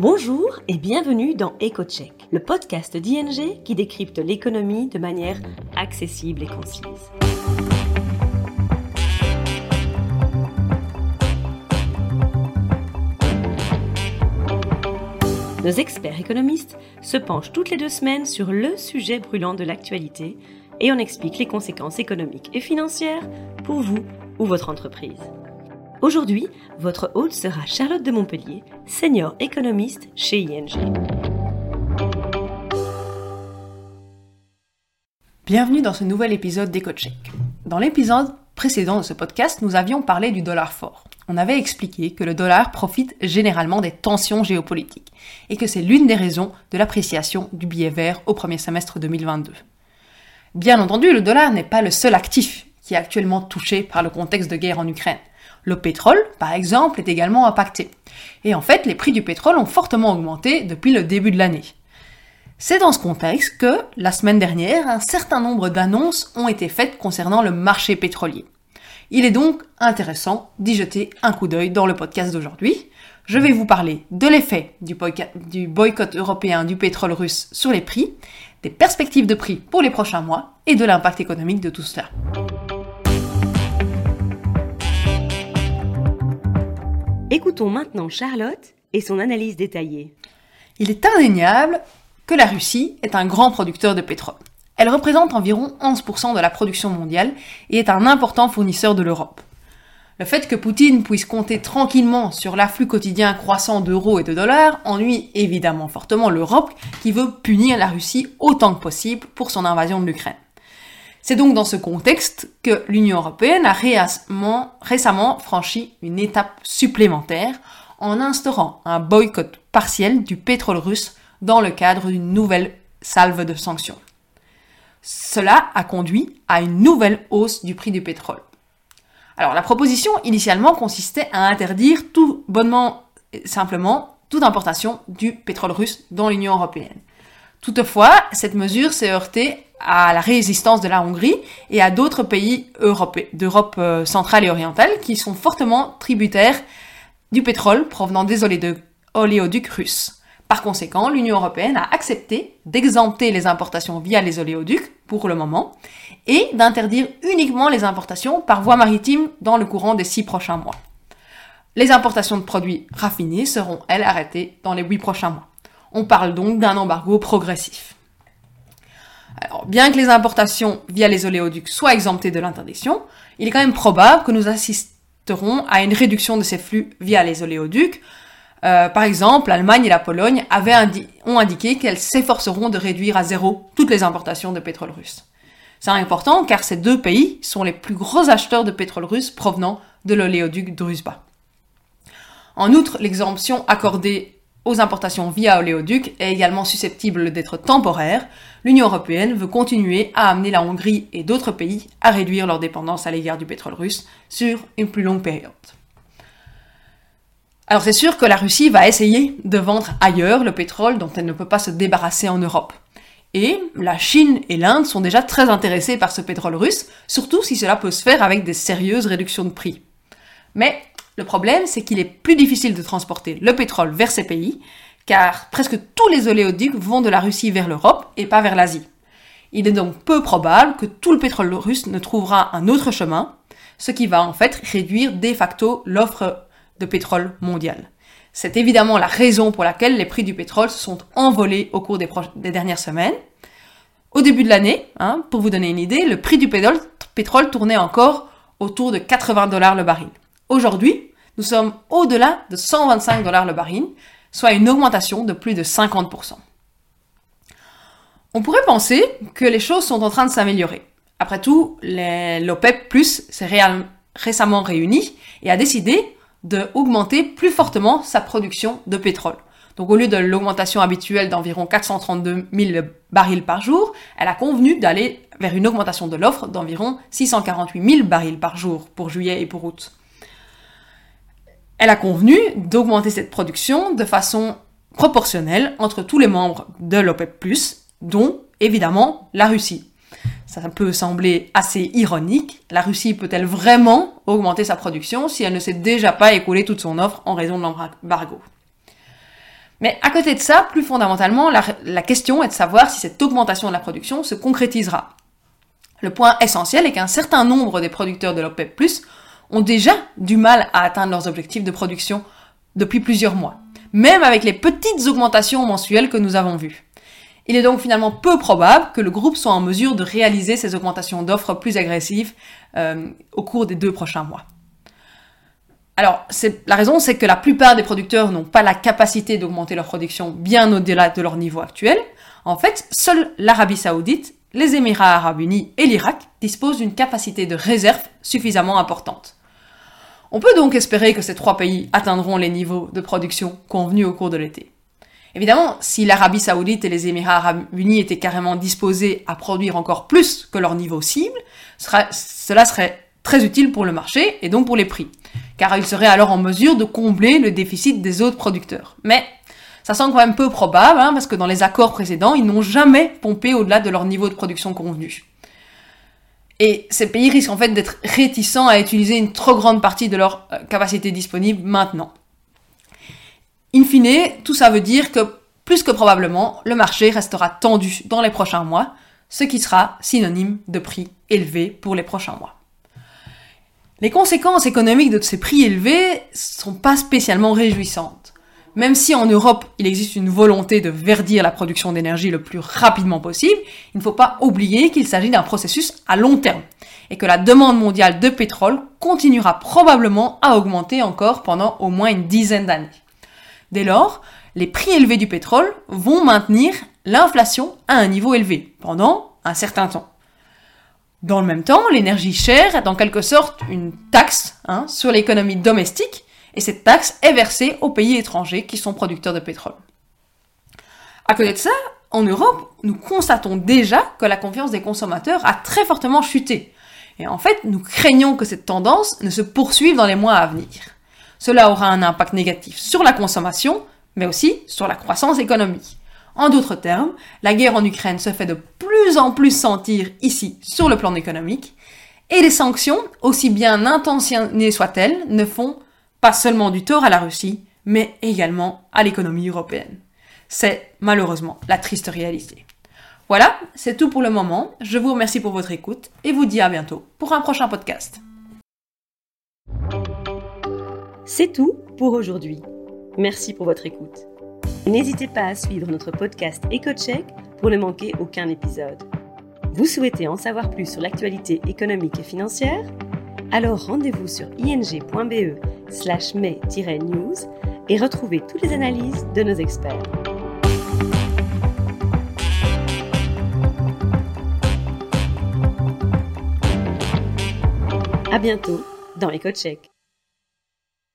Bonjour et bienvenue dans EcoCheck, le podcast d'ING qui décrypte l'économie de manière accessible et concise. Nos experts économistes se penchent toutes les deux semaines sur le sujet brûlant de l'actualité et on explique les conséquences économiques et financières pour vous ou votre entreprise. Aujourd'hui, votre hôte sera Charlotte de Montpellier, senior économiste chez ING. Bienvenue dans ce nouvel épisode d'EcoCheck. Dans l'épisode précédent de ce podcast, nous avions parlé du dollar fort. On avait expliqué que le dollar profite généralement des tensions géopolitiques et que c'est l'une des raisons de l'appréciation du billet vert au premier semestre 2022. Bien entendu, le dollar n'est pas le seul actif qui est actuellement touché par le contexte de guerre en Ukraine. Le pétrole, par exemple, est également impacté. Et en fait, les prix du pétrole ont fortement augmenté depuis le début de l'année. C'est dans ce contexte que, la semaine dernière, un certain nombre d'annonces ont été faites concernant le marché pétrolier. Il est donc intéressant d'y jeter un coup d'œil dans le podcast d'aujourd'hui. Je vais vous parler de l'effet du boycott européen du pétrole russe sur les prix, des perspectives de prix pour les prochains mois et de l'impact économique de tout cela. Écoutons maintenant Charlotte et son analyse détaillée. Il est indéniable que la Russie est un grand producteur de pétrole. Elle représente environ 11% de la production mondiale et est un important fournisseur de l'Europe. Le fait que Poutine puisse compter tranquillement sur l'afflux quotidien croissant d'euros et de dollars ennuie évidemment fortement l'Europe qui veut punir la Russie autant que possible pour son invasion de l'Ukraine. C'est donc dans ce contexte que l'Union européenne a récemment, franchi une étape supplémentaire en instaurant un boycott partiel du pétrole russe dans le cadre d'une nouvelle salve de sanctions. Cela a conduit à une nouvelle hausse du prix du pétrole. Alors la proposition initialement consistait à interdire tout bonnement simplement toute importation du pétrole russe dans l'Union européenne. Toutefois, cette mesure s'est heurtée à la résistance de la Hongrie et à d'autres pays d'Europe euh, centrale et orientale qui sont fortement tributaires du pétrole provenant des oléoducs russes. Par conséquent, l'Union européenne a accepté d'exempter les importations via les oléoducs pour le moment et d'interdire uniquement les importations par voie maritime dans le courant des six prochains mois. Les importations de produits raffinés seront, elles, arrêtées dans les huit prochains mois. On parle donc d'un embargo progressif. Bien que les importations via les oléoducs soient exemptées de l'interdiction, il est quand même probable que nous assisterons à une réduction de ces flux via les oléoducs. Euh, par exemple, l'Allemagne et la Pologne ont indiqué qu'elles s'efforceront de réduire à zéro toutes les importations de pétrole russe. C'est important car ces deux pays sont les plus gros acheteurs de pétrole russe provenant de l'oléoduc Druzhba. En outre, l'exemption accordée aux importations via oléoduc est également susceptible d'être temporaire, l'Union européenne veut continuer à amener la Hongrie et d'autres pays à réduire leur dépendance à l'égard du pétrole russe sur une plus longue période. Alors c'est sûr que la Russie va essayer de vendre ailleurs le pétrole dont elle ne peut pas se débarrasser en Europe. Et la Chine et l'Inde sont déjà très intéressés par ce pétrole russe, surtout si cela peut se faire avec des sérieuses réductions de prix. Mais le problème, c'est qu'il est plus difficile de transporter le pétrole vers ces pays, car presque tous les oléoducs vont de la Russie vers l'Europe et pas vers l'Asie. Il est donc peu probable que tout le pétrole russe ne trouvera un autre chemin, ce qui va en fait réduire de facto l'offre de pétrole mondiale. C'est évidemment la raison pour laquelle les prix du pétrole se sont envolés au cours des, dernières semaines. Au début de l'année, hein, pour vous donner une idée, le prix du pétrole, pétrole tournait encore autour de 80 dollars le baril. Aujourd'hui, nous sommes au-delà de 125 dollars le baril, soit une augmentation de plus de 50%. On pourrait penser que les choses sont en train de s'améliorer. Après tout, l'OPEP s'est récemment réuni et a décidé d'augmenter plus fortement sa production de pétrole. Donc au lieu de l'augmentation habituelle d'environ 432 000 barils par jour, elle a convenu d'aller vers une augmentation de l'offre d'environ 648 000 barils par jour pour juillet et pour août. Elle a convenu d'augmenter cette production de façon proportionnelle entre tous les membres de l'OPEP+, dont évidemment la Russie. Ça peut sembler assez ironique. La Russie peut-elle vraiment augmenter sa production si elle ne s'est déjà pas écoulée toute son offre en raison de l'embargo? Mais à côté de ça, plus fondamentalement, la, question est de savoir si cette augmentation de la production se concrétisera. Le point essentiel est qu'un certain nombre des producteurs de l'OPEP+, ont déjà du mal à atteindre leurs objectifs de production depuis plusieurs mois, même avec les petites augmentations mensuelles que nous avons vues. Il est donc finalement peu probable que le groupe soit en mesure de réaliser ces augmentations d'offres plus agressives euh, au cours des deux prochains mois. Alors, la raison, c'est que la plupart des producteurs n'ont pas la capacité d'augmenter leur production bien au-delà de leur niveau actuel. En fait, seule l'Arabie saoudite, les Émirats arabes unis et l'Irak disposent d'une capacité de réserve suffisamment importante. On peut donc espérer que ces trois pays atteindront les niveaux de production convenus au cours de l'été. Évidemment, si l'Arabie saoudite et les Émirats arabes unis étaient carrément disposés à produire encore plus que leur niveau cible, cela serait très utile pour le marché et donc pour les prix, car ils seraient alors en mesure de combler le déficit des autres producteurs. Mais ça semble quand même peu probable, hein, parce que dans les accords précédents, ils n'ont jamais pompé au-delà de leur niveau de production convenu. Et ces pays risquent en fait d'être réticents à utiliser une trop grande partie de leur euh, capacité disponible maintenant. In fine, tout ça veut dire que plus que probablement, le marché restera tendu dans les prochains mois, ce qui sera synonyme de prix élevés pour les prochains mois. Les conséquences économiques de ces prix élevés sont pas spécialement réjouissantes. Même si en Europe, il existe une volonté de verdir la production d'énergie le plus rapidement possible, il ne faut pas oublier qu'il s'agit d'un processus à long terme et que la demande mondiale de pétrole continuera probablement à augmenter encore pendant au moins une dizaine d'années. Dès lors, les prix élevés du pétrole vont maintenir l'inflation à un niveau élevé pendant un certain temps. Dans le même temps, l'énergie chère est en quelque sorte une taxe hein, sur l'économie domestique et cette taxe est versée aux pays étrangers qui sont producteurs de pétrole. À côté de ça, en Europe, nous constatons déjà que la confiance des consommateurs a très fortement chuté. Et en fait, nous craignons que cette tendance ne se poursuive dans les mois à venir. Cela aura un impact négatif sur la consommation, mais aussi sur la croissance économique. En d'autres termes, la guerre en Ukraine se fait de plus en plus sentir ici sur le plan économique, et les sanctions, aussi bien intentionnées soient-elles, ne font pas seulement du tort à la Russie, mais également à l'économie européenne. C'est malheureusement la triste réalité. Voilà, c'est tout pour le moment. Je vous remercie pour votre écoute et vous dis à bientôt pour un prochain podcast. C'est tout pour aujourd'hui. Merci pour votre écoute. N'hésitez pas à suivre notre podcast EcoCheck pour ne manquer aucun épisode. Vous souhaitez en savoir plus sur l'actualité économique et financière? Alors rendez-vous sur ing.be slash may-news et retrouvez toutes les analyses de nos experts. À bientôt dans EcoCheck.